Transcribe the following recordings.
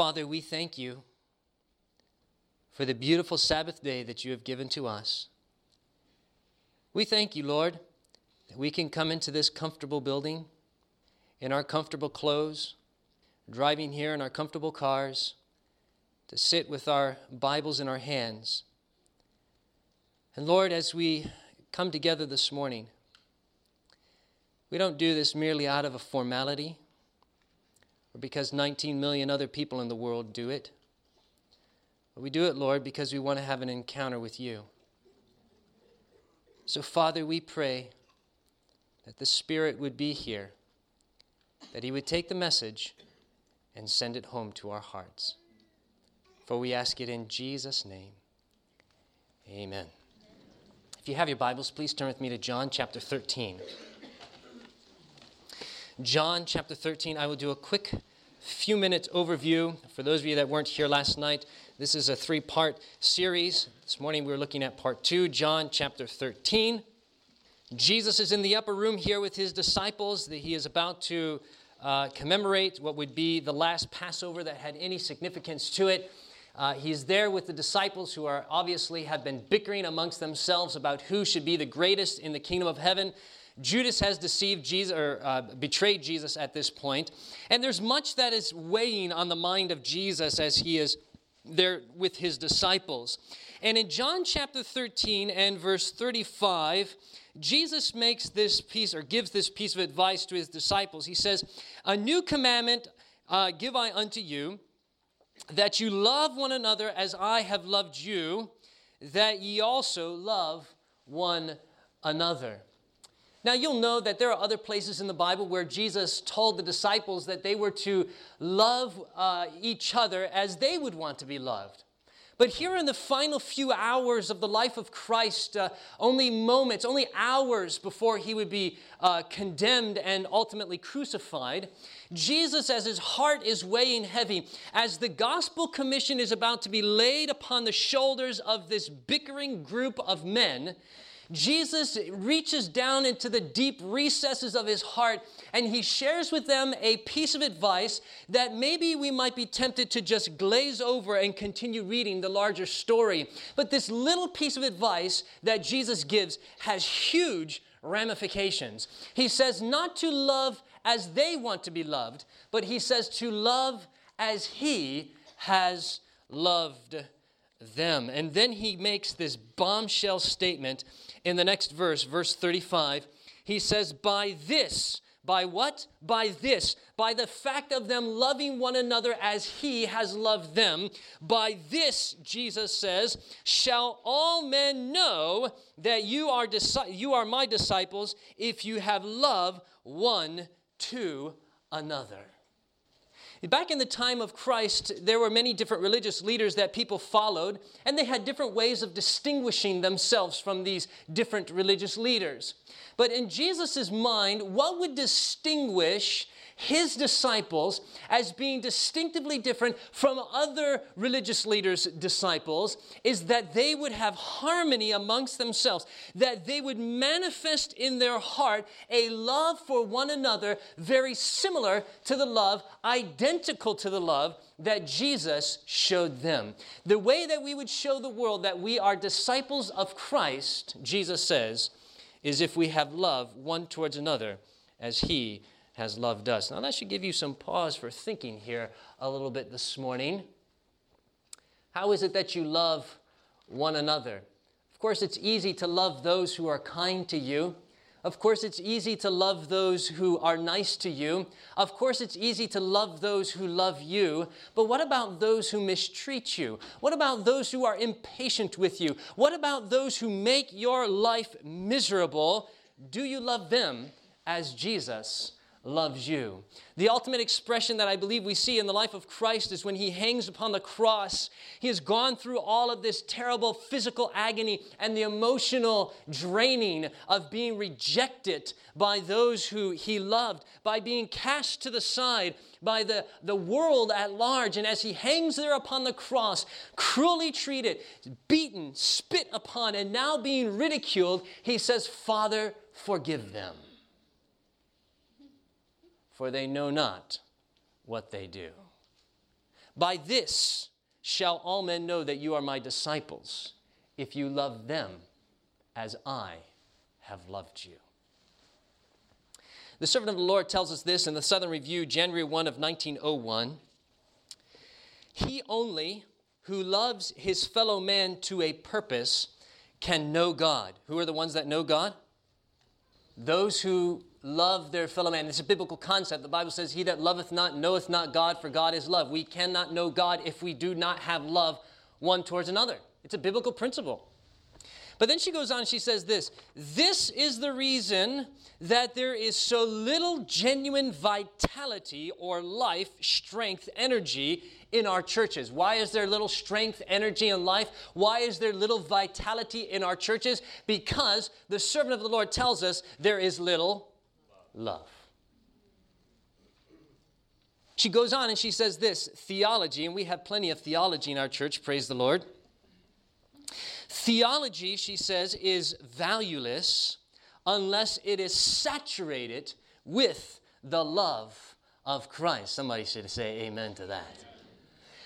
Father, we thank you for the beautiful Sabbath day that you have given to us. We thank you, Lord, that we can come into this comfortable building in our comfortable clothes, driving here in our comfortable cars, to sit with our Bibles in our hands. And Lord, as we come together this morning, we don't do this merely out of a formality or because 19 million other people in the world do it. But we do it, Lord, because we want to have an encounter with you. So, Father, we pray that the Spirit would be here, that He would take the message and send it home to our hearts. For we ask it in Jesus' name. Amen. If you have your Bibles, please turn with me to John chapter 13. John chapter 13. I will do a quick few minute overview. For those of you that weren't here last night, this is a three part series. This morning we were looking at part two, John chapter 13. Jesus is in the upper room here with his disciples. He is about to uh, commemorate what would be the last Passover that had any significance to it. Uh, he's there with the disciples who are obviously have been bickering amongst themselves about who should be the greatest in the kingdom of heaven. Judas has deceived Jesus or uh, betrayed Jesus at this point. And there's much that is weighing on the mind of Jesus as he is there with his disciples. And in John chapter 13 and verse 35, Jesus makes this piece or gives this piece of advice to his disciples. He says, A new commandment uh, give I unto you, that you love one another as I have loved you, that ye also love one another. Now, you'll know that there are other places in the Bible where Jesus told the disciples that they were to love uh, each other as they would want to be loved. But here in the final few hours of the life of Christ, uh, only moments, only hours before he would be uh, condemned and ultimately crucified, Jesus, as his heart is weighing heavy, as the gospel commission is about to be laid upon the shoulders of this bickering group of men, Jesus reaches down into the deep recesses of his heart and he shares with them a piece of advice that maybe we might be tempted to just glaze over and continue reading the larger story. But this little piece of advice that Jesus gives has huge ramifications. He says not to love as they want to be loved, but he says to love as he has loved them. And then he makes this bombshell statement in the next verse, verse 35, he says, By this, by what? By this, by the fact of them loving one another as he has loved them. By this, Jesus says, shall all men know that you are, you are my disciples if you have love one to another. Back in the time of Christ, there were many different religious leaders that people followed, and they had different ways of distinguishing themselves from these different religious leaders. But in Jesus' mind, what would distinguish his disciples as being distinctively different from other religious leaders' disciples is that they would have harmony amongst themselves, that they would manifest in their heart a love for one another very similar to the love, identical to the love that Jesus showed them. The way that we would show the world that we are disciples of Christ, Jesus says, is if we have love one towards another as he has loved us. Now, that should give you some pause for thinking here a little bit this morning. How is it that you love one another? Of course, it's easy to love those who are kind to you. Of course, it's easy to love those who are nice to you. Of course, it's easy to love those who love you. But what about those who mistreat you? What about those who are impatient with you? What about those who make your life miserable? Do you love them as Jesus loves you. The ultimate expression that I believe we see in the life of Christ is when he hangs upon the cross. He has gone through all of this terrible physical agony and the emotional draining of being rejected by those who he loved, by being cast to the side by the, the world at large. And as he hangs there upon the cross, cruelly treated, beaten, spit upon, and now being ridiculed, he says, Father, forgive them for they know not what they do. By this shall all men know that you are my disciples, if you love them as I have loved you. The servant of the Lord tells us this in the Southern Review, January 1 of 1901. He only who loves his fellow man to a purpose can know God. Who are the ones that know God? Those who love their fellow man. It's a biblical concept. The Bible says, He that loveth not knoweth not God, for God is love. We cannot know God if we do not have love one towards another. It's a biblical principle. But then she goes on, she says this This is the reason that there is so little genuine vitality or life, strength, energy in our churches. Why is there little strength, energy, and life? Why is there little vitality in our churches? Because the servant of the Lord tells us there is little love. She goes on and she says this theology, and we have plenty of theology in our church, praise the Lord. Theology, she says, is valueless unless it is saturated with the love of Christ. Somebody should say amen to that.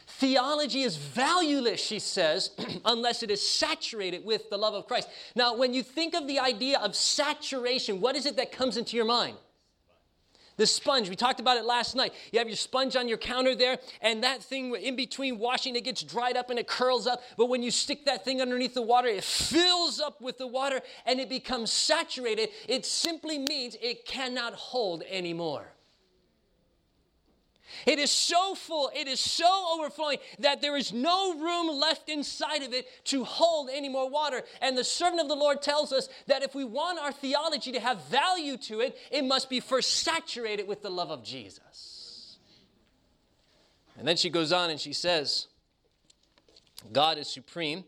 Theology is valueless, she says, unless it is saturated with the love of Christ. Now, when you think of the idea of saturation, what is it that comes into your mind? The sponge, we talked about it last night. You have your sponge on your counter there, and that thing in between washing, it gets dried up and it curls up. But when you stick that thing underneath the water, it fills up with the water and it becomes saturated. It simply means it cannot hold anymore. It is so full, it is so overflowing that there is no room left inside of it to hold any more water. And the servant of the Lord tells us that if we want our theology to have value to it, it must be first saturated with the love of Jesus. And then she goes on and she says, God is supreme.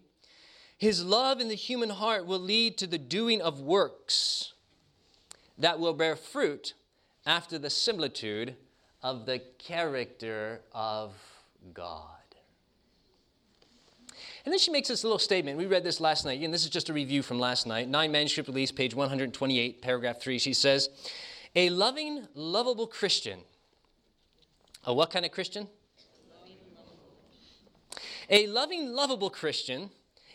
His love in the human heart will lead to the doing of works that will bear fruit after the similitude of the character of God. And then she makes this little statement. We read this last night, and this is just a review from last night. Nine manuscript release, page 128, paragraph 3. She says, A loving, lovable Christian. A what kind of Christian? A loving, lovable Christian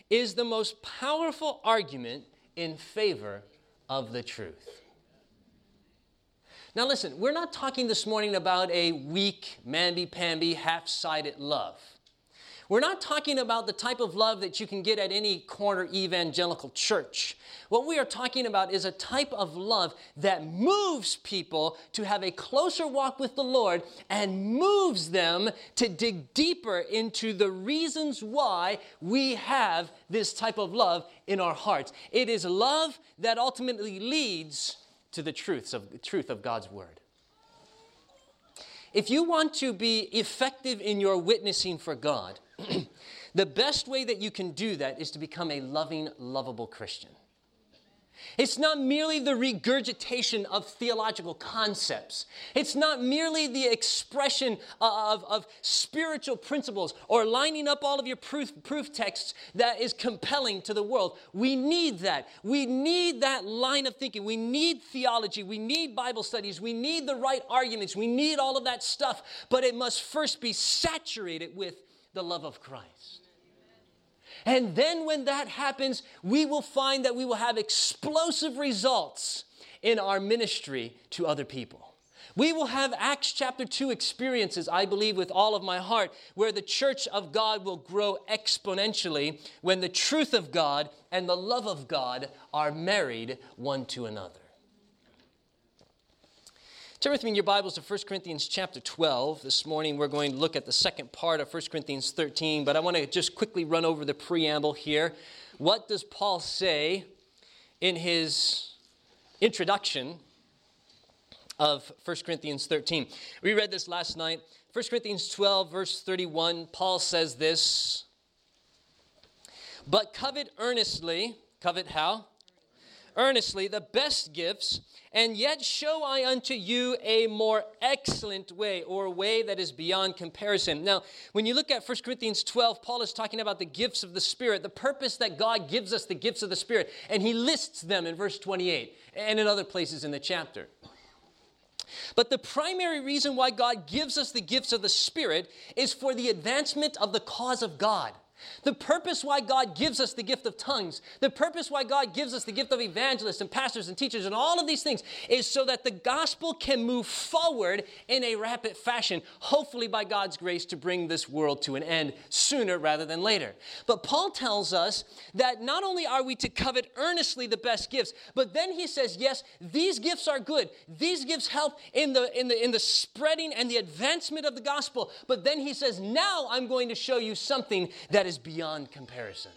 is the most powerful argument in favor of the truth. Now, listen, we're not talking this morning about a weak, mamby pamby, half sided love. We're not talking about the type of love that you can get at any corner evangelical church. What we are talking about is a type of love that moves people to have a closer walk with the Lord and moves them to dig deeper into the reasons why we have this type of love in our hearts. It is love that ultimately leads to the truths of the truth of God's word. If you want to be effective in your witnessing for God, the best way that you can do that is to become a loving, lovable Christian. It's not merely the regurgitation of theological concepts. It's not merely the expression of, of spiritual principles or lining up all of your proof, proof texts that is compelling to the world. We need that. We need that line of thinking. We need theology. We need Bible studies. We need the right arguments. We need all of that stuff. But it must first be saturated with the love of Christ. And then when that happens, we will find that we will have explosive results in our ministry to other people. We will have Acts chapter 2 experiences, I believe, with all of my heart, where the church of God will grow exponentially when the truth of God and the love of God are married one to another. Turn with me in your Bibles to 1 Corinthians chapter 12. This morning we're going to look at the second part of 1 Corinthians 13, but I want to just quickly run over the preamble here. What does Paul say in his introduction of 1 Corinthians 13? We read this last night. 1 Corinthians 12, verse 31, Paul says this But covet earnestly, covet how? Earnestly the best gifts and yet show I unto you a more excellent way, or a way that is beyond comparison. Now, when you look at 1 Corinthians 12, Paul is talking about the gifts of the Spirit, the purpose that God gives us the gifts of the Spirit, and he lists them in verse 28 and in other places in the chapter. But the primary reason why God gives us the gifts of the Spirit is for the advancement of the cause of God. The purpose why God gives us the gift of tongues, the purpose why God gives us the gift of evangelists and pastors and teachers and all of these things is so that the gospel can move forward in a rapid fashion, hopefully by God's grace to bring this world to an end sooner rather than later. But Paul tells us that not only are we to covet earnestly the best gifts, but then he says, yes, these gifts are good. These gifts help in the in the in the spreading and the advancement of the gospel. But then he says, now I'm going to show you something that is is beyond comparison.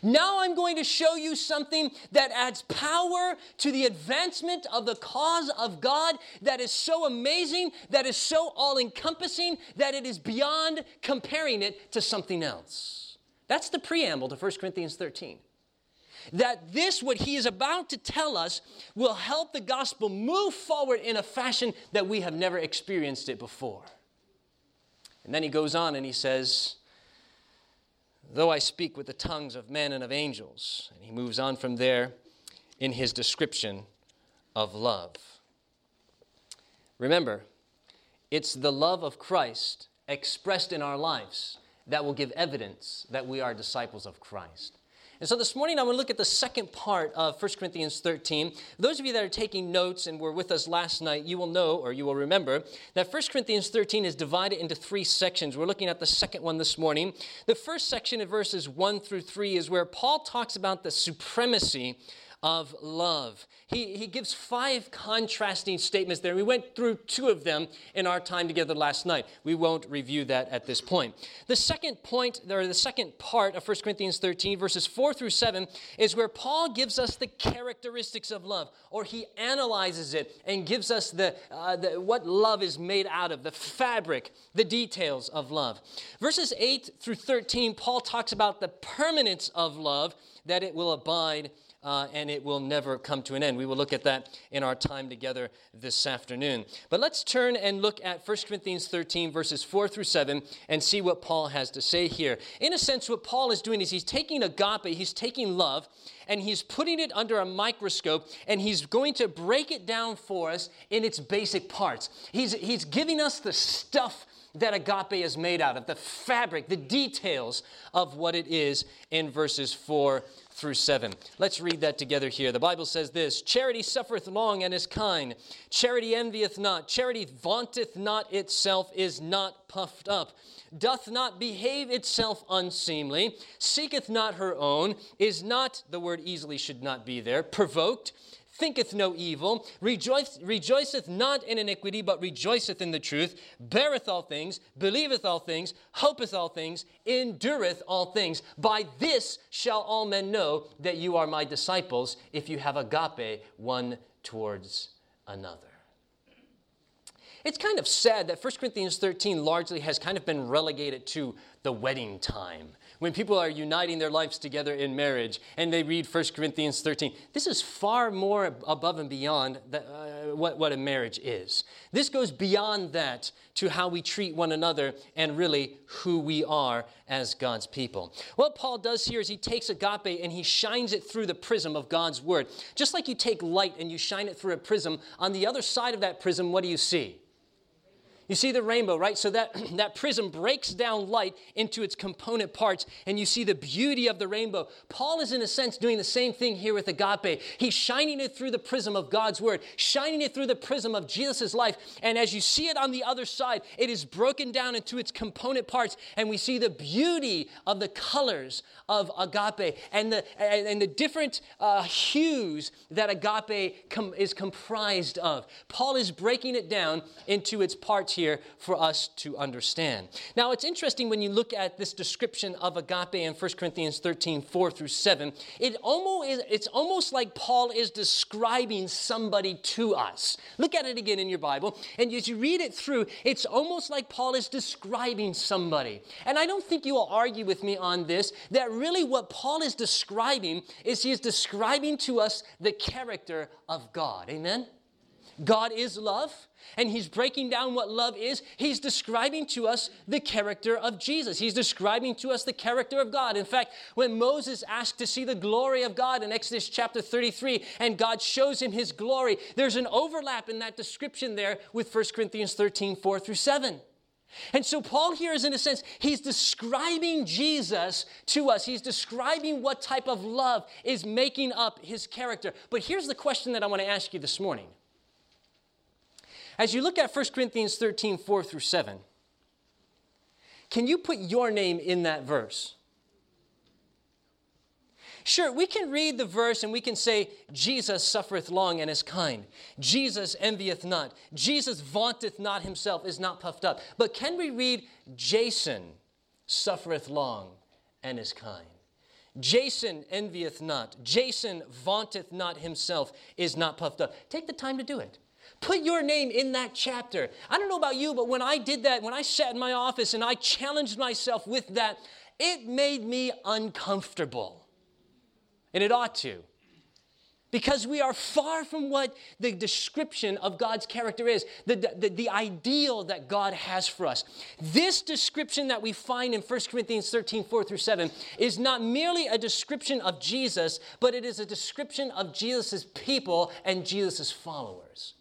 Now I'm going to show you something that adds power to the advancement of the cause of God that is so amazing, that is so all encompassing, that it is beyond comparing it to something else. That's the preamble to 1 Corinthians 13. That this, what he is about to tell us, will help the gospel move forward in a fashion that we have never experienced it before. And then he goes on and he says, though I speak with the tongues of men and of angels. And he moves on from there in his description of love. Remember, it's the love of Christ expressed in our lives that will give evidence that we are disciples of Christ. And so this morning I want to look at the second part of 1 Corinthians 13. Those of you that are taking notes and were with us last night, you will know or you will remember that 1 Corinthians 13 is divided into three sections. We're looking at the second one this morning. The first section of verses 1 through 3 is where Paul talks about the supremacy of love. He, he gives five contrasting statements there. We went through two of them in our time together last night. We won't review that at this point. The second point, or the second part of 1 Corinthians 13, verses 4 through 7, is where Paul gives us the characteristics of love, or he analyzes it and gives us the, uh, the what love is made out of, the fabric, the details of love. Verses 8 through 13, Paul talks about the permanence of love, that it will abide uh, and it will never come to an end. We will look at that in our time together this afternoon. But let's turn and look at 1 Corinthians 13, verses 4 through 7, and see what Paul has to say here. In a sense, what Paul is doing is he's taking agape, he's taking love, and he's putting it under a microscope, and he's going to break it down for us in its basic parts. He's, he's giving us the stuff that agape is made out of, the fabric, the details of what it is in verses 4 through 7. Let's read that together here. The Bible says this Charity suffereth long and is kind. Charity envieth not. Charity vaunteth not itself, is not puffed up, doth not behave itself unseemly, seeketh not her own, is not, the word easily should not be there, provoked thinketh no evil, rejoice, rejoiceth not in iniquity, but rejoiceth in the truth, beareth all things, believeth all things, hopeth all things, endureth all things. By this shall all men know that you are my disciples, if you have agape one towards another. It's kind of sad that 1 Corinthians 13 largely has kind of been relegated to the wedding time when people are uniting their lives together in marriage and they read 1 Corinthians 13. This is far more above and beyond the, uh, what, what a marriage is. This goes beyond that to how we treat one another and really who we are as God's people. What Paul does here is he takes agape and he shines it through the prism of God's word. Just like you take light and you shine it through a prism, on the other side of that prism, what do you see? You see the rainbow, right? So that, that prism breaks down light into its component parts, and you see the beauty of the rainbow. Paul is, in a sense, doing the same thing here with agape. He's shining it through the prism of God's word, shining it through the prism of Jesus' life. And as you see it on the other side, it is broken down into its component parts, and we see the beauty of the colors of agape and the, and the different uh, hues that agape com- is comprised of. Paul is breaking it down into its parts here here for us to understand. Now, it's interesting when you look at this description of agape in 1 Corinthians 13, 4 through 7. It almost is, it's almost like Paul is describing somebody to us. Look at it again in your Bible, and as you read it through, it's almost like Paul is describing somebody. And I don't think you will argue with me on this that really what Paul is describing is he is describing to us the character of God. Amen? God is love, and he's breaking down what love is. He's describing to us the character of Jesus. He's describing to us the character of God. In fact, when Moses asked to see the glory of God in Exodus chapter 33, and God shows him his glory, there's an overlap in that description there with 1 Corinthians 13 4 through 7. And so, Paul here is, in a sense, he's describing Jesus to us. He's describing what type of love is making up his character. But here's the question that I want to ask you this morning as you look at 1 Corinthians 13, 4 through 7, can you put your name in that verse? Sure, we can read the verse and we can say, Jesus suffereth long and is kind. Jesus envieth not. Jesus vaunteth not himself, is not puffed up. But can we read, Jason suffereth long and is kind? Jason envieth not. Jason vaunteth not himself, is not puffed up. Take the time to do it. Put your name in that chapter. I don't know about you, but when I did that, when I sat in my office and I challenged myself with that, it made me uncomfortable. And it ought to. Because we are far from what the description of God's character is, the, the, the, ideal that God has for us. This description that we find in 1 Corinthians 13, 4 through 7, is not merely a description of Jesus, but it is a description of Jesus' people and Jesus' followers.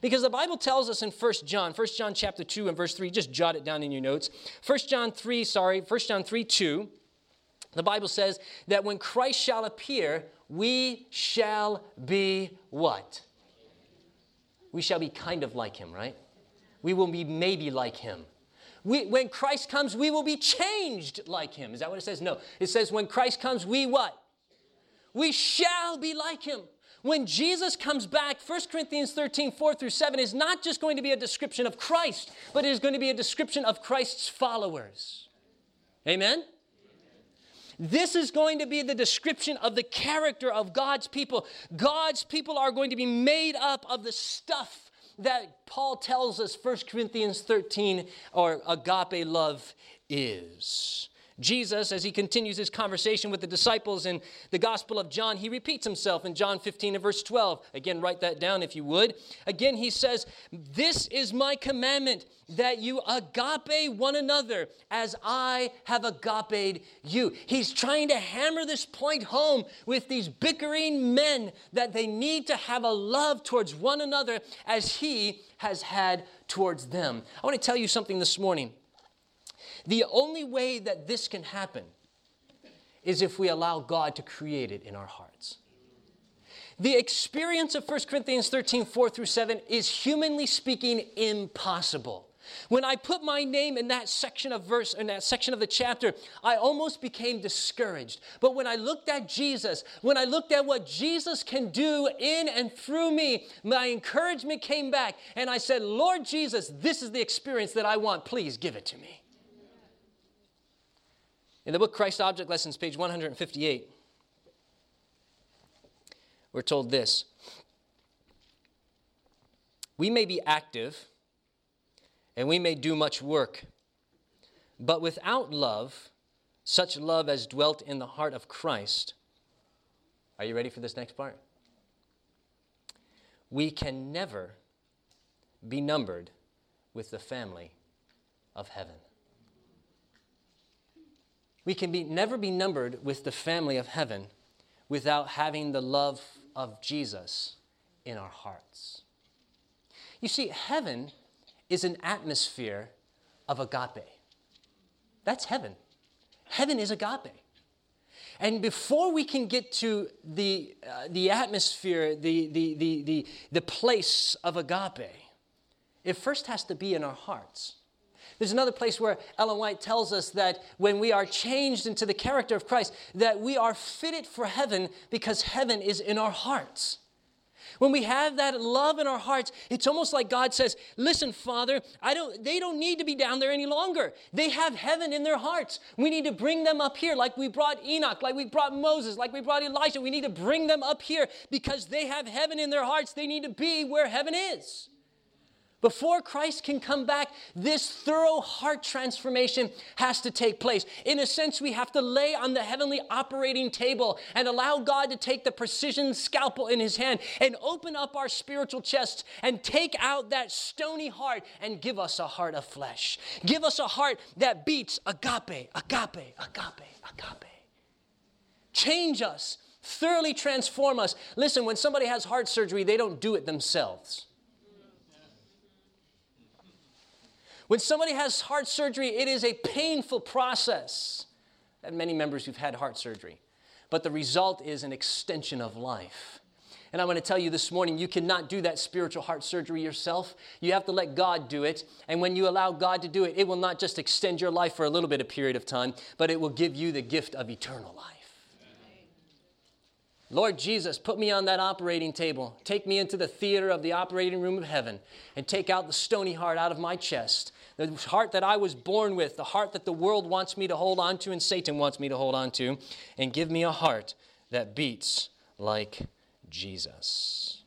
Because the Bible tells us in 1 John, 1 John chapter 2 and verse 3, just jot it down in your notes. 1 John 3, sorry, 1 John 3, 2, the Bible says that when Christ shall appear, we shall be what? We shall be kind of like him, right? We will be maybe like him. We, when Christ comes, we will be changed like him. Is that what it says? No. It says, when Christ comes, we what? We shall be like him. When Jesus comes back, 1 Corinthians 13, 4 through 7 is not just going to be a description of Christ, but it is going to be a description of Christ's followers. Amen? This is going to be the description of the character of God's people. God's people are going to be made up of the stuff that Paul tells us 1 Corinthians 13 or agape love is. Jesus, as he continues his conversation with the disciples in the Gospel of John, he repeats himself in John 15 and verse 12. Again, write that down if you would. Again, he says, This is my commandment that you agape one another as I have agape you. He's trying to hammer this point home with these bickering men that they need to have a love towards one another as he has had towards them. I want to tell you something this morning. The only way that this can happen is if we allow God to create it in our hearts. The experience of 1 Corinthians 13, 4 through 7 is humanly speaking impossible. When I put my name in that section of verse, in that section of the chapter, I almost became discouraged. But when I looked at Jesus, when I looked at what Jesus can do in and through me, my encouragement came back. And I said, Lord Jesus, this is the experience that I want. Please give it to me. In the book Christ Object Lessons, page 158, we're told this We may be active and we may do much work, but without love, such love as dwelt in the heart of Christ, are you ready for this next part? We can never be numbered with the family of heaven. We can be, never be numbered with the family of heaven without having the love of Jesus in our hearts. You see, heaven is an atmosphere of agape. That's heaven. Heaven is agape. And before we can get to the, uh, the atmosphere, the, the, the, the, the place of agape, it first has to be in our hearts. There's another place where Ellen White tells us that when we are changed into the character of Christ, that we are fitted for heaven because heaven is in our hearts. When we have that love in our hearts, it's almost like God says, "Listen, Father, I don't they don't need to be down there any longer. They have heaven in their hearts. We need to bring them up here like we brought Enoch, like we brought Moses, like we brought Elijah. We need to bring them up here because they have heaven in their hearts. They need to be where heaven is." Before Christ can come back, this thorough heart transformation has to take place. In a sense, we have to lay on the heavenly operating table and allow God to take the precision scalpel in his hand and open up our spiritual chest and take out that stony heart and give us a heart of flesh. Give us a heart that beats agape, agape, agape, agape. Change us, thoroughly transform us. Listen, when somebody has heart surgery, they don't do it themselves. When somebody has heart surgery, it is a painful process. And many members who've had heart surgery, but the result is an extension of life. And I'm going to tell you this morning, you cannot do that spiritual heart surgery yourself. You have to let God do it. And when you allow God to do it, it will not just extend your life for a little bit of period of time, but it will give you the gift of eternal life. Lord Jesus, put me on that operating table. Take me into the theater of the operating room of heaven and take out the stony heart out of my chest the heart that I was born with, the heart that the world wants me to hold on to and Satan wants me to hold on to, and give me a heart that beats like Jesus.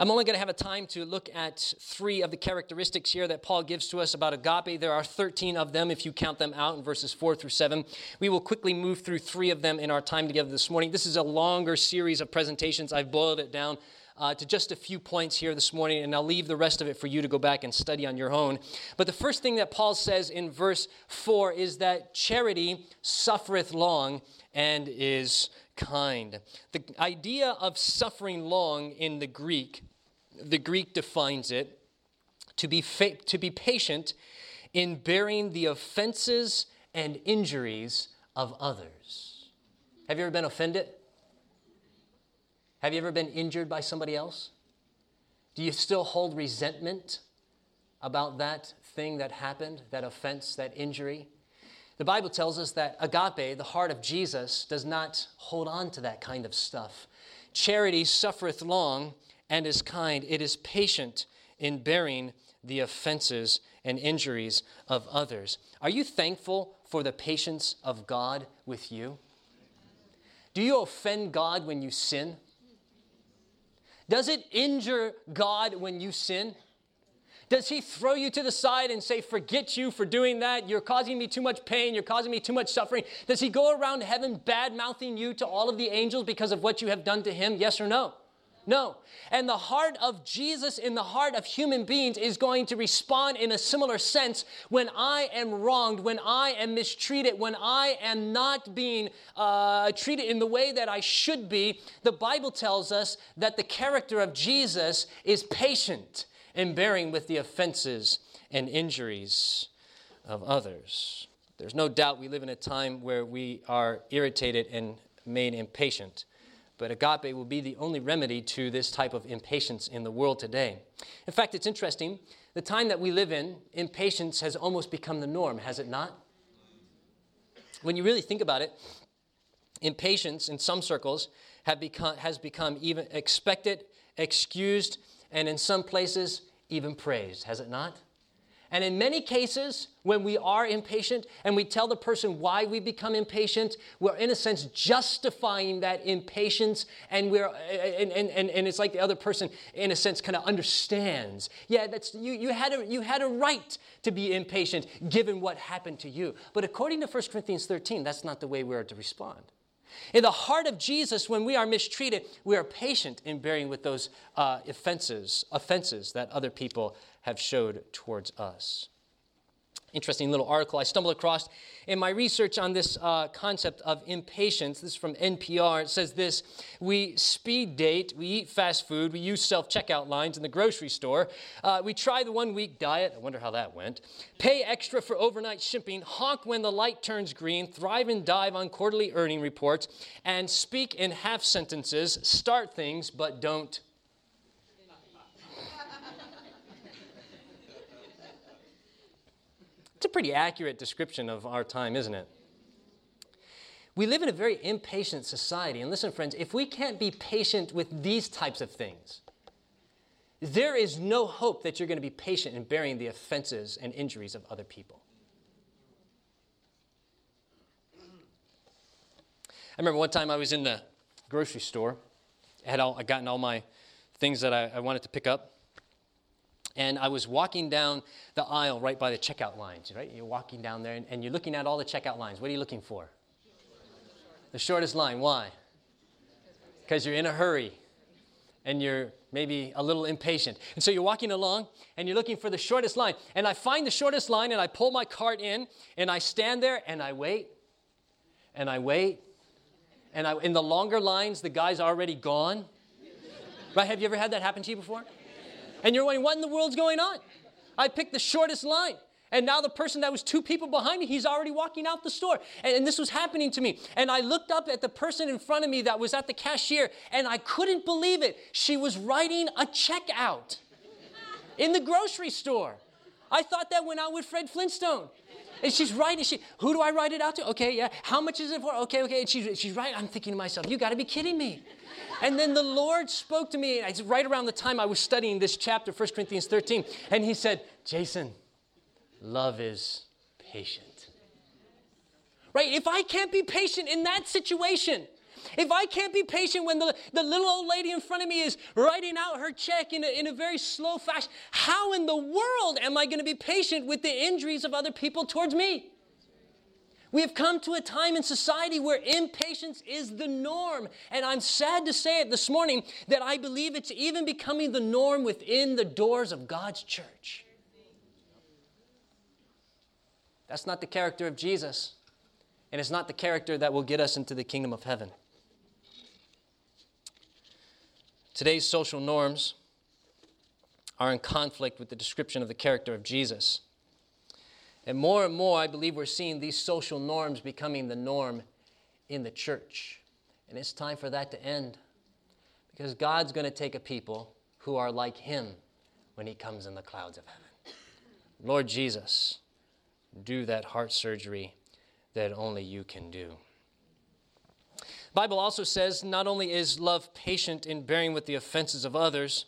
I'm only going to have a time to look at three of the characteristics here that Paul gives to us about agape. There are 13 of them if you count them out in verses 4 through 7. We will quickly move through three of them in our time together this morning. This is a longer series of presentations. I've boiled it down uh, to just a few points here this morning, and I'll leave the rest of it for you to go back and study on your own. But the first thing that Paul says in verse 4 is that charity suffereth long and is kind. The idea of suffering long in the Greek, the Greek defines it to be, fa- to be patient in bearing the offenses and injuries of others. Have you ever been offended? Have you ever been injured by somebody else? Do you still hold resentment about that thing that happened, that offense, that injury? The Bible tells us that agape, the heart of Jesus, does not hold on to that kind of stuff. Charity suffereth long and is kind, it is patient in bearing the offenses and injuries of others. Are you thankful for the patience of God with you? Do you offend God when you sin? Does it injure God when you sin? Does he throw you to the side and say, Forget you for doing that? You're causing me too much pain. You're causing me too much suffering. Does he go around heaven bad mouthing you to all of the angels because of what you have done to him? Yes or no? No. And the heart of Jesus in the heart of human beings is going to respond in a similar sense when I am wronged, when I am mistreated, when I am not being uh, treated in the way that I should be. The Bible tells us that the character of Jesus is patient in bearing with the offenses and injuries of others. There's no doubt we live in a time where we are irritated and made impatient but agape will be the only remedy to this type of impatience in the world today. In fact, it's interesting. The time that we live in, impatience has almost become the norm, has it not? When you really think about it, impatience in some circles become, has become even expected, excused, and in some places even praised, has it not? And in many cases, when we are impatient and we tell the person why we become impatient, we're in a sense justifying that impatience, and we're and, and, and, and it's like the other person, in a sense, kind of understands. Yeah, that's you, you had a you had a right to be impatient given what happened to you. But according to 1 Corinthians 13, that's not the way we are to respond. In the heart of Jesus, when we are mistreated, we are patient in bearing with those uh, offenses, offenses that other people have showed towards us. Interesting little article I stumbled across in my research on this uh, concept of impatience. This is from NPR. It says this We speed date, we eat fast food, we use self checkout lines in the grocery store, uh, we try the one week diet. I wonder how that went. Pay extra for overnight shipping, honk when the light turns green, thrive and dive on quarterly earning reports, and speak in half sentences, start things but don't It's a pretty accurate description of our time, isn't it? We live in a very impatient society. And listen, friends, if we can't be patient with these types of things, there is no hope that you're going to be patient in bearing the offenses and injuries of other people. I remember one time I was in the grocery store. I had all, I gotten all my things that I, I wanted to pick up. And I was walking down the aisle right by the checkout lines, right? You're walking down there and, and you're looking at all the checkout lines. What are you looking for? The shortest line. Why? Because you're in a hurry and you're maybe a little impatient. And so you're walking along and you're looking for the shortest line. And I find the shortest line and I pull my cart in and I stand there and I wait and I wait. And I, in the longer lines, the guy's already gone. Right? Have you ever had that happen to you before? And you're wondering, what in the world's going on? I picked the shortest line. And now the person that was two people behind me, he's already walking out the store. And, and, this was happening to me. And I looked up at the person in front of me that was at the cashier, and I couldn't believe it. She was writing a check out in the grocery store. I thought that went out with Fred Flintstone. And she's writing, she, who do I write it out to? Okay, yeah. How much is it for? Okay, okay. And she's, she's writing. I'm thinking to myself, you got to be kidding me. And then the Lord spoke to me it's right around the time I was studying this chapter, 1 Corinthians 13. And he said, Jason, love is patient. Right? If I can't be patient in that situation, if I can't be patient when the, the little old lady in front of me is writing out her check in a, in a very slow fashion, how in the world am I going to be patient with the injuries of other people towards me? We have come to a time in society where impatience is the norm. And I'm sad to say it this morning that I believe it's even becoming the norm within the doors of God's church. That's not the character of Jesus, and it's not the character that will get us into the kingdom of heaven. Today's social norms are in conflict with the description of the character of Jesus. And more and more, I believe we're seeing these social norms becoming the norm in the church. And it's time for that to end because God's going to take a people who are like Him when He comes in the clouds of heaven. Lord Jesus, do that heart surgery that only you can do. Bible also says not only is love patient in bearing with the offenses of others,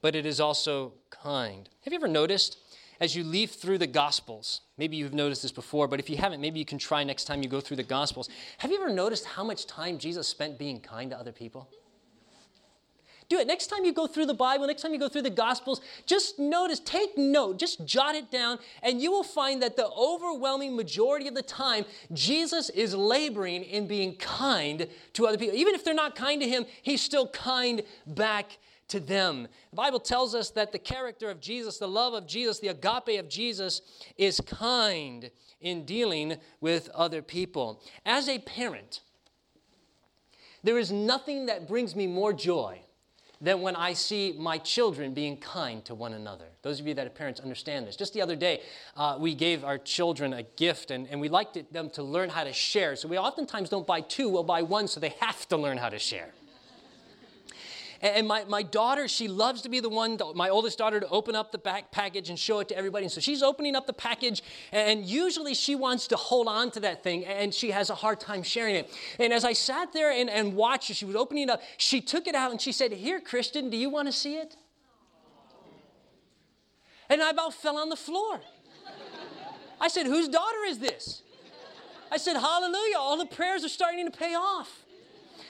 but it is also kind. Have you ever noticed as you leaf through the Gospels, maybe you've noticed this before, but if you haven't, maybe you can try next time you go through the Gospels. Have you ever noticed how much time Jesus spent being kind to other people? Do it. Next time you go through the Bible, next time you go through the Gospels, just notice, take note, just jot it down, and you will find that the overwhelming majority of the time, Jesus is laboring in being kind to other people. Even if they're not kind to him, he's still kind back to them. The Bible tells us that the character of Jesus, the love of Jesus, the agape of Jesus is kind in dealing with other people. As a parent, there is nothing that brings me more joy than when I see my children being kind to one another. Those of you that are parents understand this. Just the other day, uh, we gave our children a gift and, and we liked it, them to learn how to share. So we oftentimes don't buy two, we'll buy one so they have to learn how to share. And my, my daughter, she loves to be the one, my oldest daughter, to open up the back package and show it to everybody. And so she's opening up the package, and usually she wants to hold on to that thing, and she has a hard time sharing it. And as I sat there and, and watched her, she was opening it up, she took it out and she said, Here, Kristen, do you want to see it? And I about fell on the floor. I said, Whose daughter is this? I said, Hallelujah, all the prayers are starting to pay off.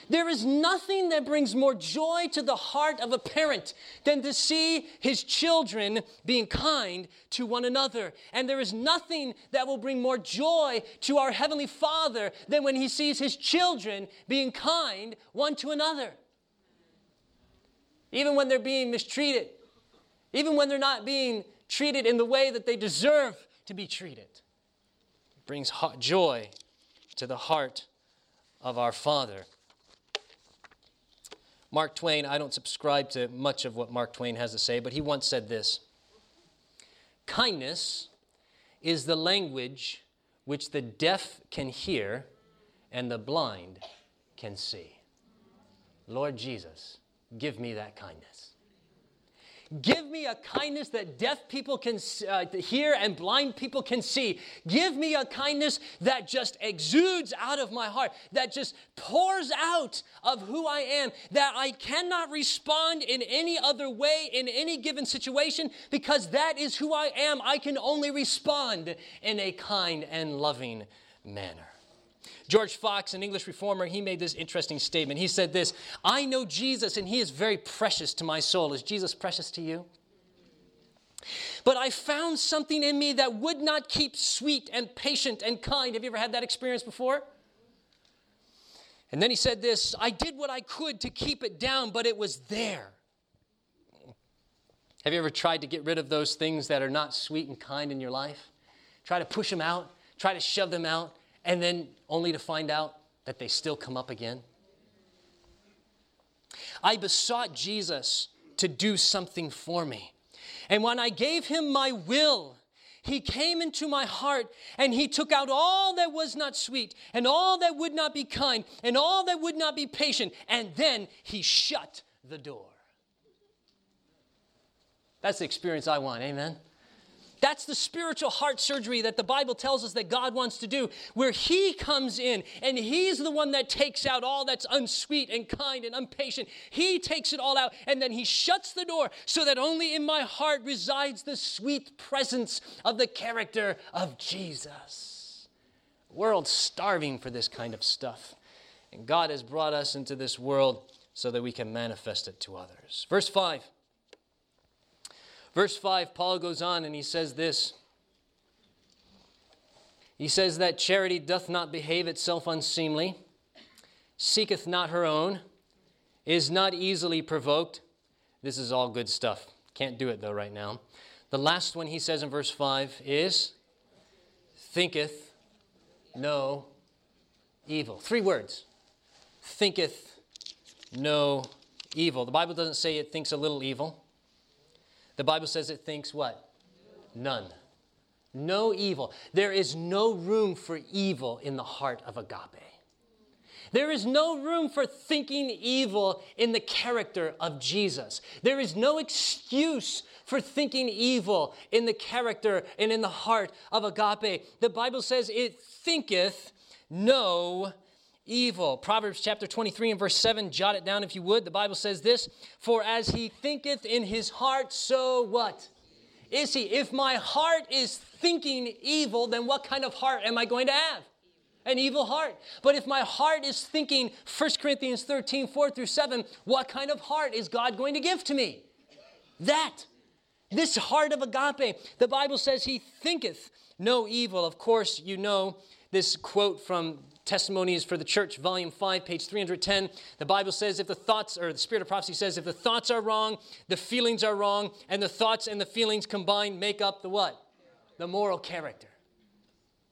There is nothing that brings more joy to the heart of a parent than to see his children being kind to one another. And there is nothing that will bring more joy to our Heavenly Father than when he sees his children being kind one to another. Even when they're being mistreated, even when they're not being treated in the way that they deserve to be treated. It brings joy to the heart of our Father. Mark Twain, I don't subscribe to much of what Mark Twain has to say, but he once said this Kindness is the language which the deaf can hear and the blind can see. Lord Jesus, give me that kindness. Give me a kindness that deaf people can uh, hear and blind people can see. Give me a kindness that just exudes out of my heart, that just pours out of who I am, that I cannot respond in any other way in any given situation because that is who I am. I can only respond in a kind and loving manner. George Fox, an English reformer, he made this interesting statement. He said this I know Jesus, and he is very precious to my soul. Is Jesus precious to you? But I found something in me that would not keep sweet and patient and kind. Have you ever had that experience before? And then he said this I did what I could to keep it down, but it was there. Have you ever tried to get rid of those things that are not sweet and kind in your life? Try to push them out, try to shove them out, and then only to find out that they still come up again? I besought Jesus to do something for me. And when I gave him my will, he came into my heart and he took out all that was not sweet and all that would not be kind and all that would not be patient. And then he shut the door. That's the experience I want. Amen. That's the spiritual heart surgery that the Bible tells us that God wants to do, where He comes in and He's the one that takes out all that's unsweet and kind and impatient. He takes it all out and then He shuts the door so that only in my heart resides the sweet presence of the character of Jesus. The world's starving for this kind of stuff. And God has brought us into this world so that we can manifest it to others. Verse 5. Verse 5, Paul goes on and he says this. He says that charity doth not behave itself unseemly, seeketh not her own, is not easily provoked. This is all good stuff. Can't do it though right now. The last one he says in verse 5 is thinketh no evil. Three words. Thinketh no evil. The Bible doesn't say it thinks a little evil. The Bible says it thinks what? None. No evil. There is no room for evil in the heart of agape. There is no room for thinking evil in the character of Jesus. There is no excuse for thinking evil in the character and in the heart of agape. The Bible says it thinketh no evil. Proverbs chapter 23 and verse 7, jot it down if you would. The Bible says this For as he thinketh in his heart, so what? Is he? If my heart is thinking evil, then what kind of heart am I going to have? An evil heart. But if my heart is thinking 1 Corinthians 13, 4 through 7, what kind of heart is God going to give to me? That. This heart of agape. The Bible says he thinketh no evil. Of course, you know this quote from Testimonies for the Church, Volume 5, page 310. The Bible says if the thoughts, or the Spirit of Prophecy says, if the thoughts are wrong, the feelings are wrong, and the thoughts and the feelings combined make up the what? The moral character.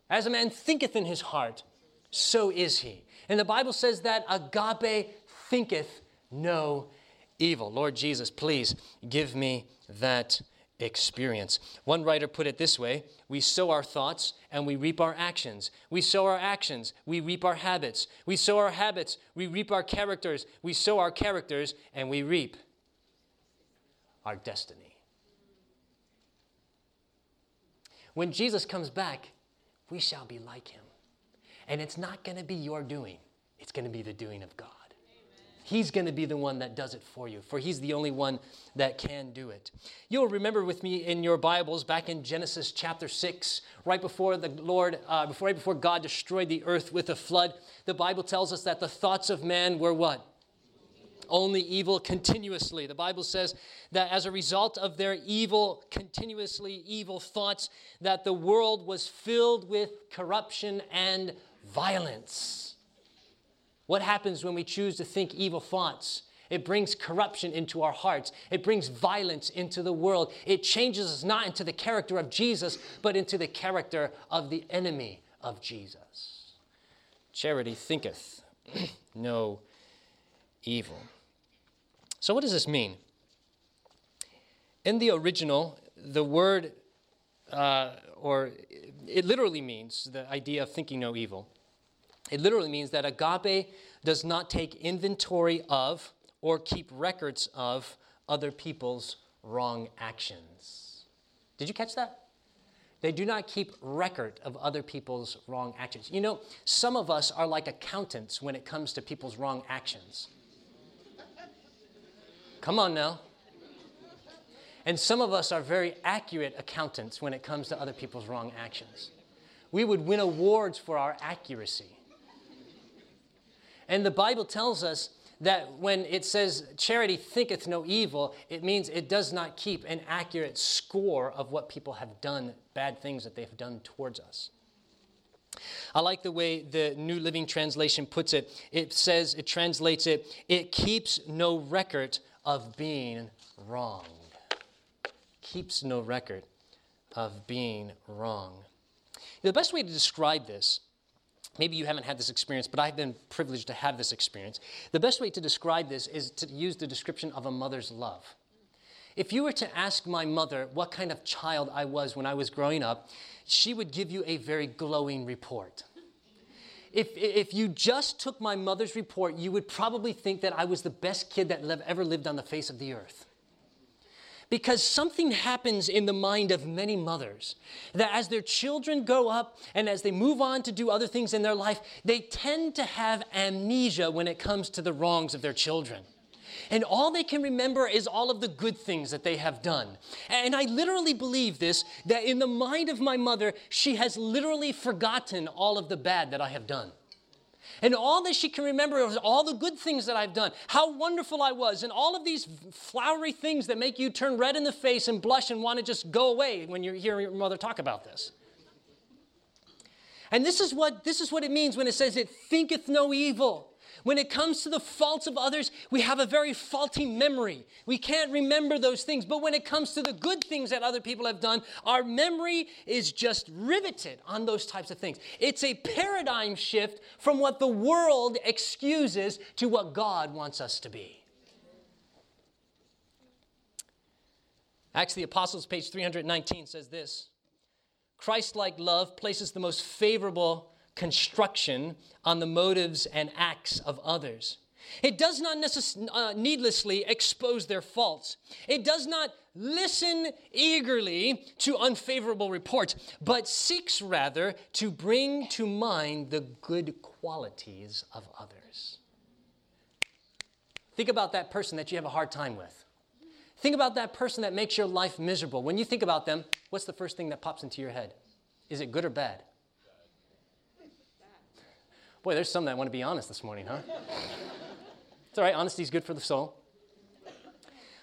As a man thinketh in his heart, so is he. And the Bible says that agape thinketh no evil. Lord Jesus, please give me that experience. One writer put it this way We sow our thoughts and we reap our actions. We sow our actions, we reap our habits. We sow our habits, we reap our characters. We sow our characters and we reap our destiny. When Jesus comes back, we shall be like him. And it's not going to be your doing, it's going to be the doing of God. He's going to be the one that does it for you, for He's the only one that can do it. You'll remember with me in your Bibles back in Genesis chapter 6, right before the Lord, uh, before, right before God destroyed the earth with a flood, the Bible tells us that the thoughts of man were what? Only evil continuously. The Bible says that as a result of their evil, continuously evil thoughts, that the world was filled with corruption and violence. What happens when we choose to think evil thoughts? It brings corruption into our hearts. It brings violence into the world. It changes us not into the character of Jesus, but into the character of the enemy of Jesus. Charity thinketh no evil. So, what does this mean? In the original, the word, uh, or it literally means the idea of thinking no evil. It literally means that agape does not take inventory of or keep records of other people's wrong actions. Did you catch that? They do not keep record of other people's wrong actions. You know, some of us are like accountants when it comes to people's wrong actions. Come on now. And some of us are very accurate accountants when it comes to other people's wrong actions. We would win awards for our accuracy. And the Bible tells us that when it says charity thinketh no evil, it means it does not keep an accurate score of what people have done, bad things that they've done towards us. I like the way the New Living Translation puts it. It says, it translates it, it keeps no record of being wronged. Keeps no record of being wrong. The best way to describe this, maybe you haven't had this experience, but I've been privileged to have this experience. The best way to describe this is to use the description of a mother's love. If you were to ask my mother what kind of child I was when I was growing up, she would give you a very glowing report. If, if you just took my mother's report, you would probably think that I was the best kid that ever lived on the face of the earth. Because something happens in the mind of many mothers that as their children grow up and as they move on to do other things in their life, they tend to have amnesia when it comes to the wrongs of their children. And all they can remember is all of the good things that they have done. And I literally believe this that in the mind of my mother, she has literally forgotten all of the bad that I have done. And all that she can remember is all the good things that I've done, how wonderful I was, and all of these flowery things that make you turn red in the face and blush and want to just go away when you hear your mother talk about this. And this is what this is what it means when it says it thinketh no evil. When it comes to the faults of others, we have a very faulty memory. We can't remember those things. But when it comes to the good things that other people have done, our memory is just riveted on those types of things. It's a paradigm shift from what the world excuses to what God wants us to be. Acts of the Apostles, page 319, says this Christ like love places the most favorable construction on the motives and acts of others. It does not necess- uh, needlessly expose their faults. It does not listen eagerly to unfavorable reports, but seeks rather to bring to mind the good qualities of others. Think about that person that you have a hard time with. Think about that person that makes your life miserable. When you think about them, what's the first thing that pops into your head? Is it good or bad? Boy, there's some that want to be honest this morning, huh? it's all right, honesty is good for the soul.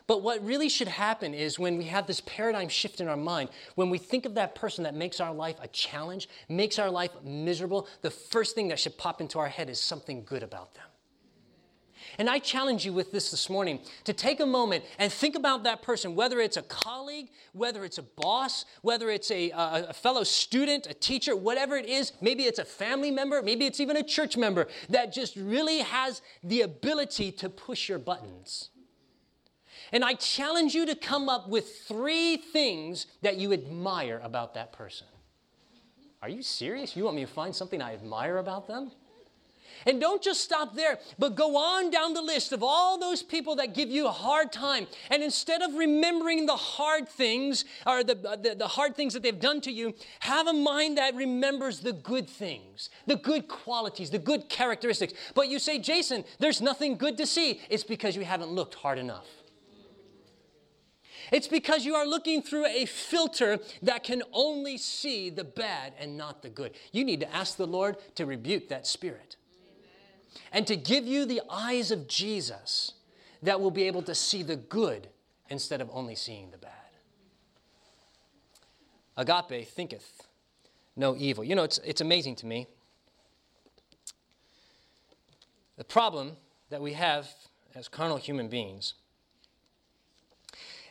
But what really should happen is when we have this paradigm shift in our mind, when we think of that person that makes our life a challenge, makes our life miserable, the first thing that should pop into our head is something good about them. And I challenge you with this this morning to take a moment and think about that person, whether it's a colleague, whether it's a boss, whether it's a, a, a, fellow student, a teacher, whatever it is. Maybe it's a family member, maybe it's even a church member that just really has the ability to push your buttons. And I challenge you to come up with three things that you admire about that person. Are you serious? You want me to find something I admire about them? And don't just stop there, but go on down the list of all those people that give you a hard time. And instead of remembering the hard things or the, uh, the, the, hard things that they've done to you, have a mind that remembers the good things, the good qualities, the good characteristics. But you say, Jason, there's nothing good to see. It's because you haven't looked hard enough. It's because you are looking through a filter that can only see the bad and not the good. You need to ask the Lord to rebuke that spirit and to give you the eyes of Jesus that will be able to see the good instead of only seeing the bad. Agape thinketh no evil. You know, it's, it's amazing to me. The problem that we have as carnal human beings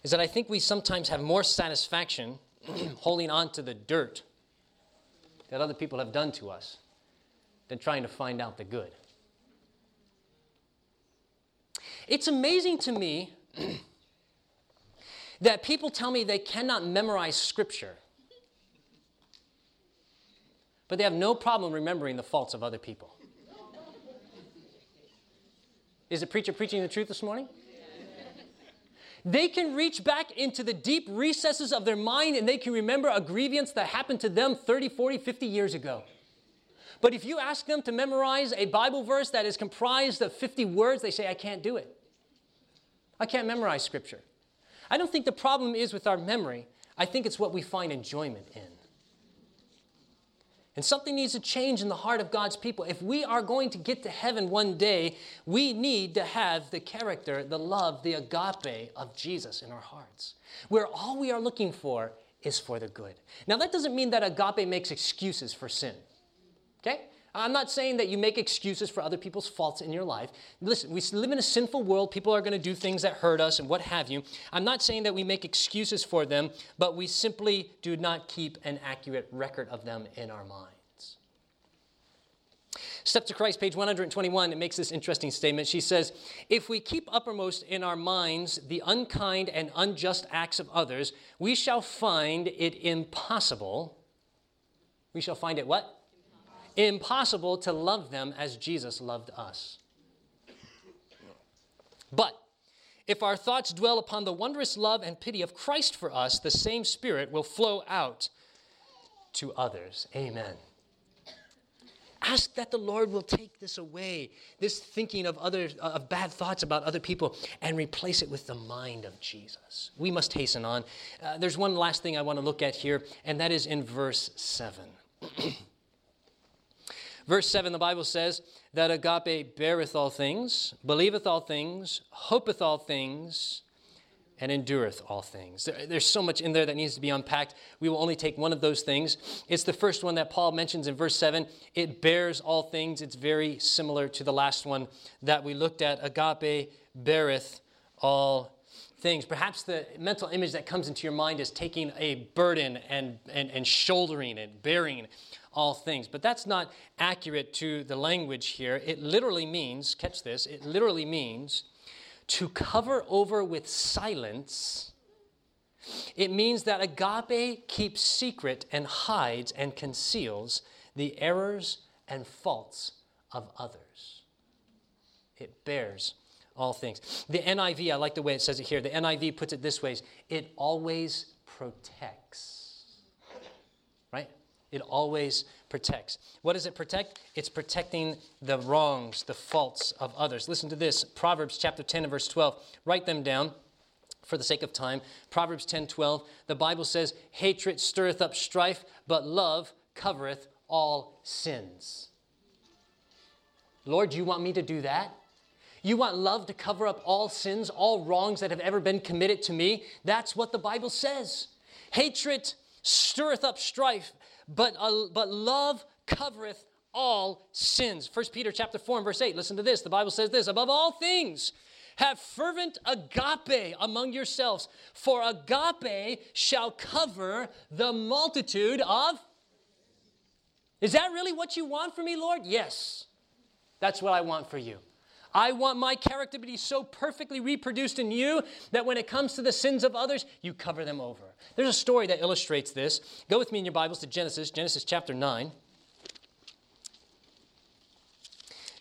is that I think we sometimes have more satisfaction holding on to the dirt that other people have done to us than trying to find out the good. It's amazing to me that people tell me they cannot memorize scripture, but they have no problem remembering the faults of other people. Is the preacher preaching the truth this morning? They can reach back into the deep recesses of their mind and they can remember a grievance that happened to them 30, 40, 50 years ago. But if you ask them to memorize a Bible verse that is comprised of 50 words, they say, I can't do it. I can't memorize scripture. I don't think the problem is with our memory. I think it's what we find enjoyment in. And something needs to change in the heart of God's people. If we are going to get to heaven one day, we need to have the character, the love, the agape of Jesus in our hearts, where all we are looking for is for the good. Now, that doesn't mean that agape makes excuses for sin. Okay? I'm not saying that you make excuses for other people's faults in your life. Listen, we live in a sinful world. People are going to do things that hurt us and what have you. I'm not saying that we make excuses for them, but we simply do not keep an accurate record of them in our minds. Steps to Christ, page 121, it makes this interesting statement. She says, If we keep uppermost in our minds the unkind and unjust acts of others, we shall find it impossible. We shall find it what? Impossible to love them as Jesus loved us. But if our thoughts dwell upon the wondrous love and pity of Christ for us, the same Spirit will flow out to others. Amen. Ask that the Lord will take this away, this thinking of other of bad thoughts about other people, and replace it with the mind of Jesus. We must hasten on. Uh, there's one last thing I want to look at here, and that is in verse 7. Verse 7, the Bible says that agape beareth all things, believeth all things, hopeth all things, and endureth all things. there's so much in there that needs to be unpacked. We will only take one of those things. It's the first one that Paul mentions in verse 7. It bears all things. It's very similar to the last one that we looked at. Agape beareth all things. Perhaps the mental image that comes into your mind is taking a burden and, and, and shouldering it, bearing all things. But that's not accurate to the language here. It literally means, catch this, it literally means to cover over with silence. It means that agape keeps secret and hides and conceals the errors and faults of others. It bears all things. The NIV, I like the way it says it here. The NIV puts it this way it always protects. It always protects. What does it protect? It's protecting the wrongs, the faults of others. Listen to this Proverbs chapter 10 and verse 12. Write them down for the sake of time. Proverbs 10 12. The Bible says, Hatred stirreth up strife, but love covereth all sins. Lord, you want me to do that? You want love to cover up all sins, all wrongs that have ever been committed to me? That's what the Bible says. Hatred stirreth up strife, but, uh, but love covereth all sins. 1 Peter chapter 4 and verse 8, listen to this. The Bible says this, above all things, have fervent agape among yourselves, for agape shall cover the multitude of. Is that really what you want for me, Lord? Yes. That's what I want for you. I want my character to be so perfectly reproduced in you that when it comes to the sins of others, you cover them over. There's a story that illustrates this. Go with me in your Bibles to Genesis, Genesis chapter 9.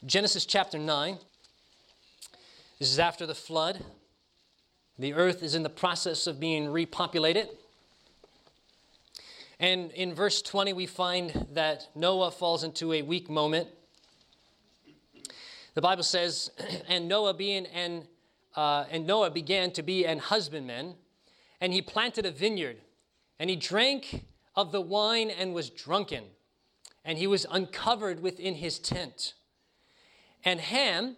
Genesis chapter 9. This is after the flood. The earth is in the process of being repopulated. And in verse 20, we find that Noah falls into a weak moment. The Bible says, and Noah being an uh, and Noah began to be an husbandman, and he planted a vineyard, and he drank of the wine and was drunken, and he was uncovered within his tent. And Ham,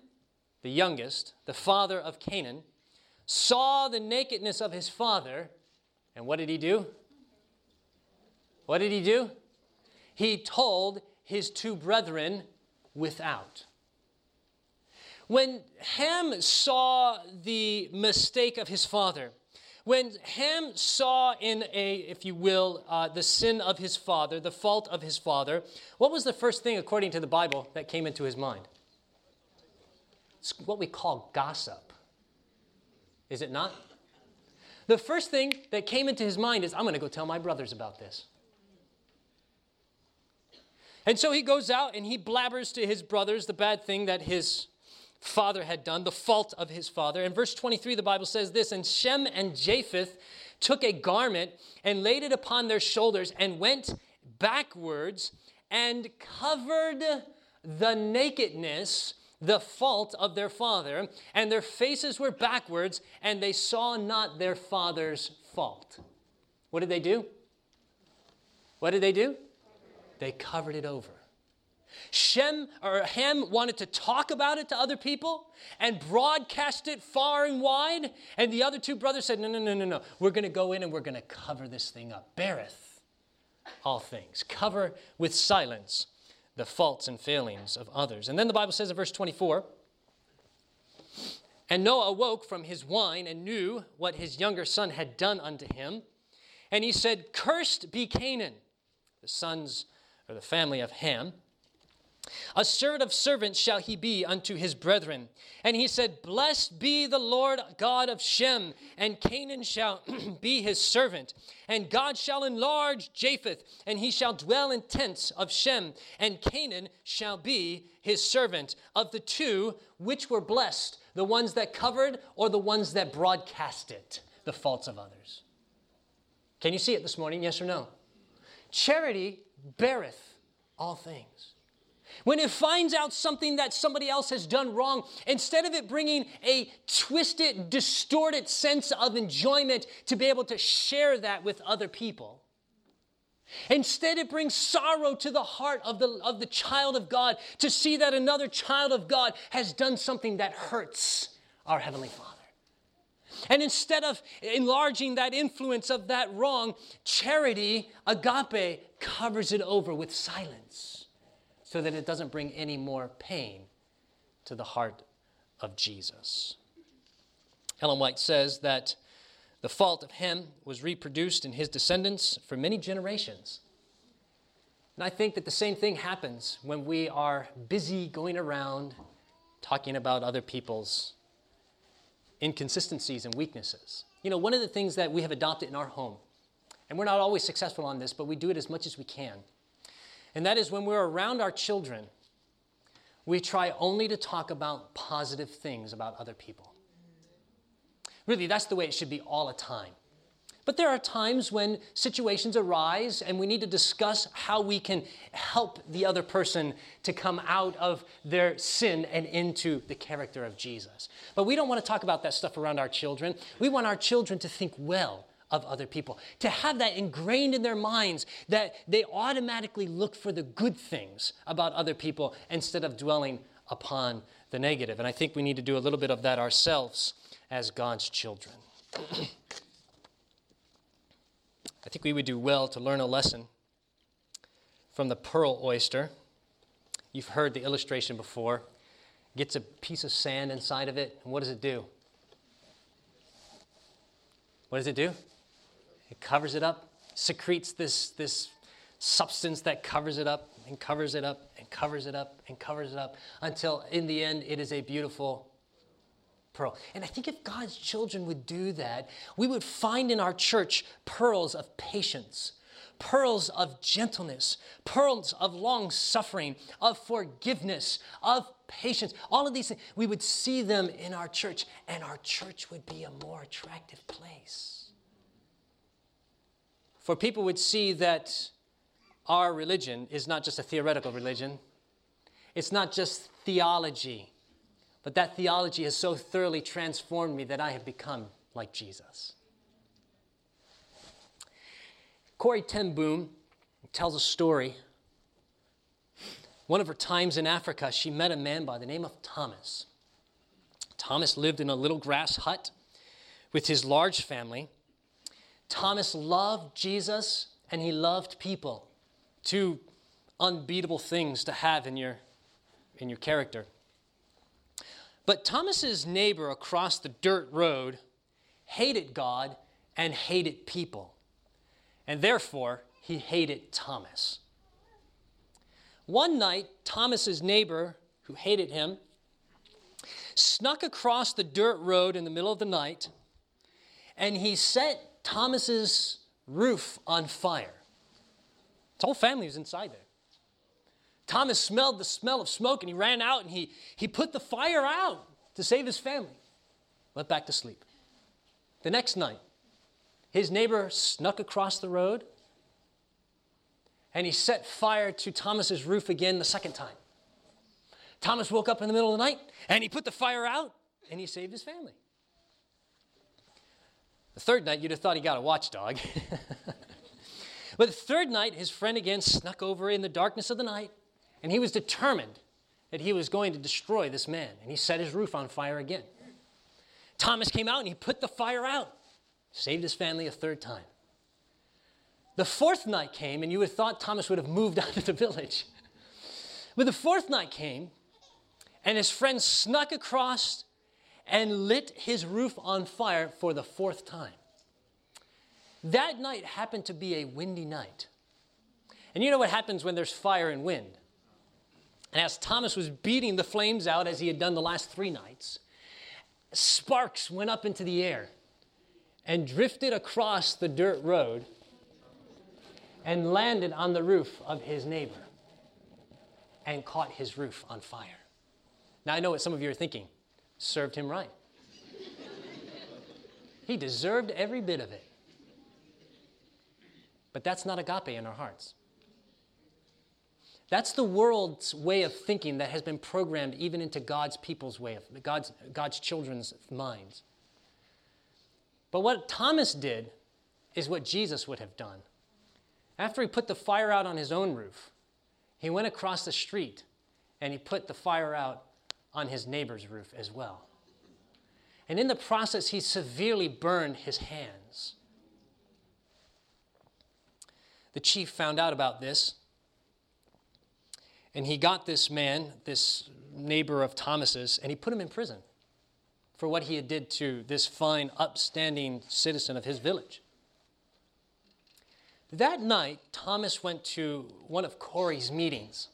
the youngest, the father of Canaan, saw the nakedness of his father, and what did he do? What did he do? He told his two brethren without. When Ham saw the mistake of his father, when Ham saw in a, if you will, uh, the sin of his father, the fault of his father, what was the first thing, according to the Bible, that came into his mind? It's what we call gossip. Is it not? The first thing that came into his mind is, I'm going to go tell my brothers about this. And so he goes out and he blabbers to his brothers the bad thing that his father had done, the fault of his father. In verse 23, the Bible says this And Shem and Japheth took a garment and laid it upon their shoulders and went backwards and covered the nakedness, the fault of their father, and their faces were backwards, and they saw not their father's fault. What did they do? What did they do? they covered it over. Shem or Ham wanted to talk about it to other people and broadcast it far and wide. And the other two brothers said, No, no, no, no, no. We're going to go in and we're going to cover this thing up. Beareth all things. Cover with silence the faults and failings of others. And then the Bible says in verse 24 And Noah awoke from his wine and knew what his younger son had done unto him. And he said, Cursed be Canaan, the sons or the family of Ham. A servant of servants shall he be unto his brethren. And he said, Blessed be the Lord God of Shem, and Canaan shall be his servant. And God shall enlarge Japheth, and he shall dwell in tents of Shem, and Canaan shall be his servant. Of the two, which were blessed, the ones that covered or the ones that broadcasted the faults of others? Can you see it this morning, yes or no? Charity beareth all things. When it finds out something that somebody else has done wrong, instead of it bringing a twisted, distorted sense of enjoyment to be able to share that with other people, Instead, it brings sorrow to the heart of the, of the child of God to see that another child of God has done something that hurts our Heavenly Father. And instead of enlarging that influence of that wrong, charity, agape, covers it over with silence so that it doesn't bring any more pain to the heart of Jesus. Ellen White says that the fault of Ham was reproduced in his descendants for many generations. And I think that the same thing happens when we are busy going around talking about other people's inconsistencies and weaknesses. You know, one of the things that we have adopted in our home, and we're not always successful on this, but we do it as much as we can, and that is when we're around our children, we try only to talk about positive things about other people. Really, that's the way it should be all the time. But there are times when situations arise and we need to discuss how we can help the other person to come out of their sin and into the character of Jesus. But we don't want to talk about that stuff around our children. We want our children to think well of other people, to have that ingrained in their minds that they automatically look for the good things about other people instead of dwelling upon the negative. And I think we need to do a little bit of that ourselves as God's children. I think we would do well to learn a lesson from the pearl oyster. You've heard the illustration before. Gets a piece of sand inside of it, and what does it do? What does it do? It covers it up, secretes this, this substance that covers it up and covers it up and covers it up and covers it up until in the end it is a beautiful pearl. And I think if God's children would do that, we would find in our church pearls of patience, pearls of gentleness, pearls of long suffering, of forgiveness, of patience. All of these things, we would see them in our church, and our church would be a more attractive place. For people would see that our religion is not just a theoretical religion, it's not just theology, but that theology has so thoroughly transformed me that I have become like Jesus. Corrie ten Boom tells a story. One of her times in Africa, she met a man by the name of Thomas. Thomas lived in a little grass hut with his large family. Thomas loved Jesus and he loved people. Two unbeatable things to have in your, in your character. But Thomas's neighbor across the dirt road hated God and hated people. And therefore, he hated Thomas. One night, Thomas's neighbor, who hated him, snuck across the dirt road in the middle of the night and he set Thomas's roof on fire. His whole family was inside there. Thomas smelled the smell of smoke and he ran out and he, he put the fire out to save his family. Went back to sleep. The next night, his neighbor snuck across the road and he set fire to Thomas's roof again the second time. Thomas woke up in the middle of the night and he put the fire out and he saved his family. The third night, you'd have thought he got a watchdog. But the third night, his friend again snuck over in the darkness of the night, and he was determined that he was going to destroy this man. And he set his roof on fire again. Thomas came out and he put the fire out, saved his family a third time. The fourth night came, and you would have thought Thomas would have moved out of the village. But the fourth night came, and his friend snuck across and lit his roof on fire for the fourth time. That night happened to be a windy night. And you know what happens when there's fire and wind? And as Thomas was beating the flames out, as he had done the last three nights, sparks went up into the air and drifted across the dirt road and landed on the roof of his neighbor and caught his roof on fire. Now, I know what some of you are thinking served him right. he deserved every bit of it. But that's not agape in our hearts. That's the world's way of thinking that has been programmed even into God's people's way of God's, God's children's minds. But what Thomas did is what Jesus would have done. After he put the fire out on his own roof, he went across the street and he put the fire out on his neighbor's roof as well. And in the process, he severely burned his hands. The chief found out about this, and he got this man, this neighbor of Thomas's, and he put him in prison for what he had did to this fine, upstanding citizen of his village. That night, Thomas went to one of Corrie's meetings.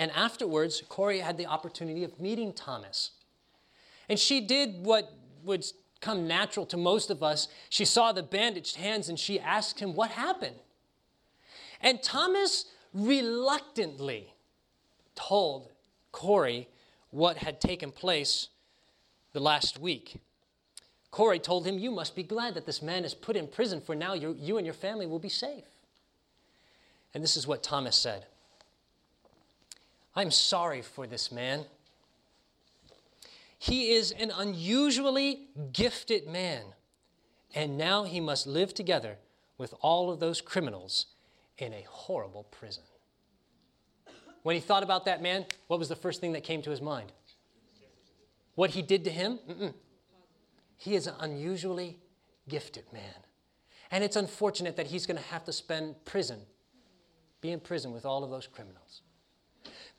And afterwards, Corrie had the opportunity of meeting Thomas. And she did what would come natural to most of us. She saw the bandaged hands and she asked him, What happened? And Thomas reluctantly told Corrie what had taken place the last week. Corrie told him, You must be glad that this man is put in prison, for now you, and your family will be safe. And this is what Thomas said I'm sorry for this man. He is an unusually gifted man, and now he must live together with all of those criminals in a horrible prison. When he thought about that man, what was the first thing that came to his mind? What he did to him? Mm-mm. He is an unusually gifted man. And it's unfortunate that he's going to have to spend prison, be in prison with all of those criminals.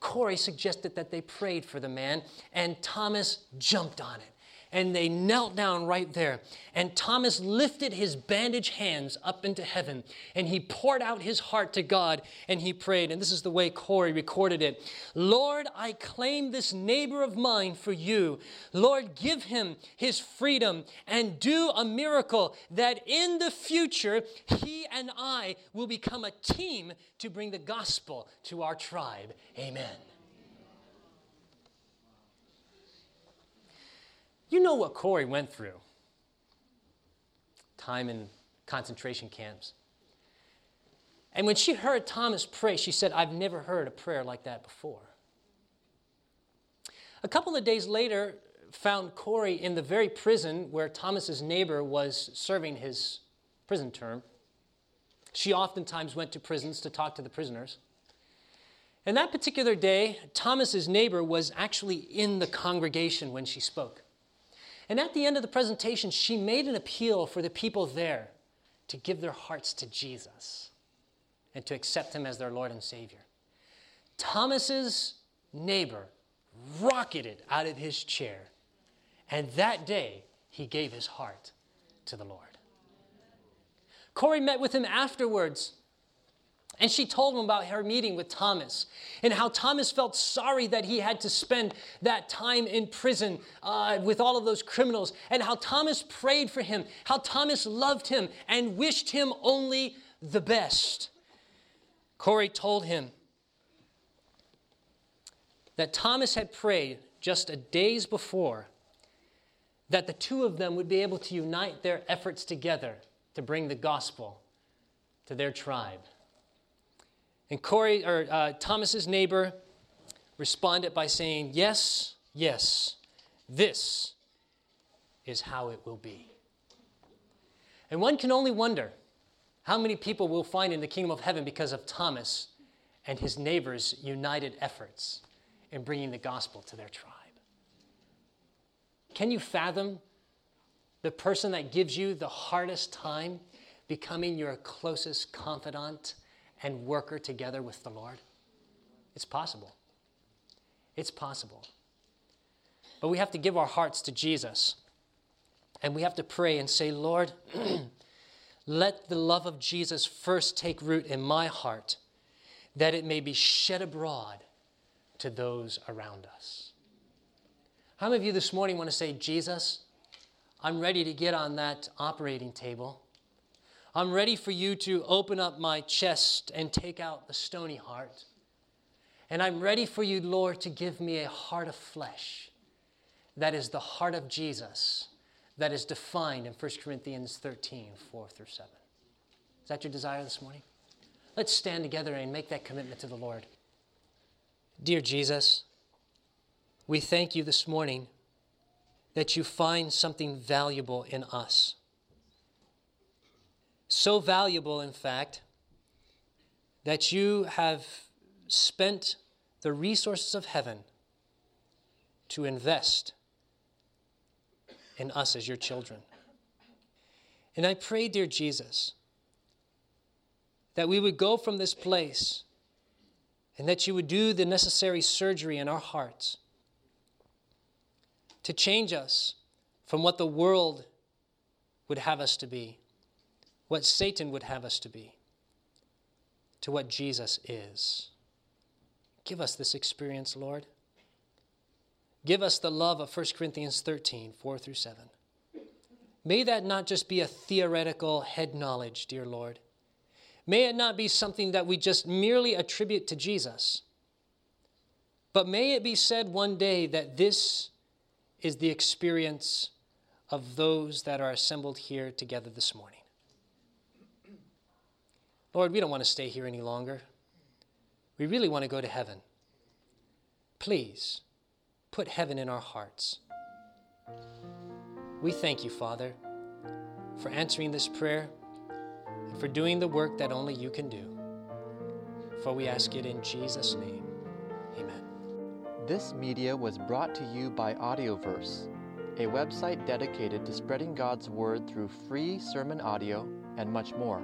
Corrie suggested that they prayed for the man, and Thomas jumped on it and they knelt down right there. And Thomas lifted his bandaged hands up into heaven and he poured out his heart to God and he prayed. And this is the way Corrie recorded it Lord, I claim this neighbor of mine for you. Lord, give him his freedom and do a miracle that in the future he and I will become a team to bring the gospel to our tribe. Amen. You know what Corrie went through time in concentration camps. And when she heard Thomas pray, she said, I've never heard a prayer like that before. A couple of days later, found Corrie in the very prison where Thomas's neighbor was serving his prison term. She oftentimes went to prisons to talk to the prisoners. And that particular day, Thomas's neighbor was actually in the congregation when she spoke. And at the end of the presentation, she made an appeal for the people there to give their hearts to Jesus and to accept him as their Lord and Savior. Thomas's neighbor rocketed out of his chair, and that day he gave his heart to the Lord. Corrie met with him afterwards and she told him about her meeting with Thomas and how Thomas felt sorry that he had to spend that time in prison uh, with all of those criminals, and how Thomas prayed for him, how Thomas loved him and wished him only the best. Corrie told him that Thomas had prayed just a days before that the two of them would be able to unite their efforts together to bring the gospel to their tribe. And Corrie, or uh, Thomas's neighbor responded by saying, Yes, yes, this is how it will be. And one can only wonder How many people will find in the kingdom of heaven because of Thomas and his neighbors' united efforts in bringing the gospel to their tribe? Can you fathom the person that gives you the hardest time becoming your closest confidant and worker together with the Lord? It's possible. It's possible. But we have to give our hearts to Jesus. And we have to pray and say, Lord, let the love of Jesus first take root in my heart, that it may be shed abroad to those around us. How many of you this morning want to say, Jesus, I'm ready to get on that operating table? I'm ready for you to open up my chest and take out the stony heart. And I'm ready for you, Lord, to give me a heart of flesh that is the heart of Jesus that is defined in 1 Corinthians 13, 4 through 7. Is that your desire this morning? Let's stand together and make that commitment to the Lord. Dear Jesus, we thank you this morning that you find something valuable in us. So valuable, in fact, that you have spent the resources of heaven to invest in us as your children. And I pray, dear Jesus, that we would go from this place and that you would do the necessary surgery in our hearts to change us from what the world would have us to be, what Satan would have us to be, to what Jesus is. Give us this experience, Lord. Give us the love of 1 Corinthians 13, 4 through 7. May that not just be a theoretical head knowledge, dear Lord. May it not be something that we just merely attribute to Jesus. But may it be said one day that this is the experience of those that are assembled here together this morning. Lord, we don't want to stay here any longer. We really want to go to heaven. Please put heaven in our hearts. We thank you, Father, for answering this prayer and for doing the work that only you can do. For we ask it in Jesus' name. Amen. This media was brought to you by Audioverse, a website dedicated to spreading God's Word through free sermon audio and much more.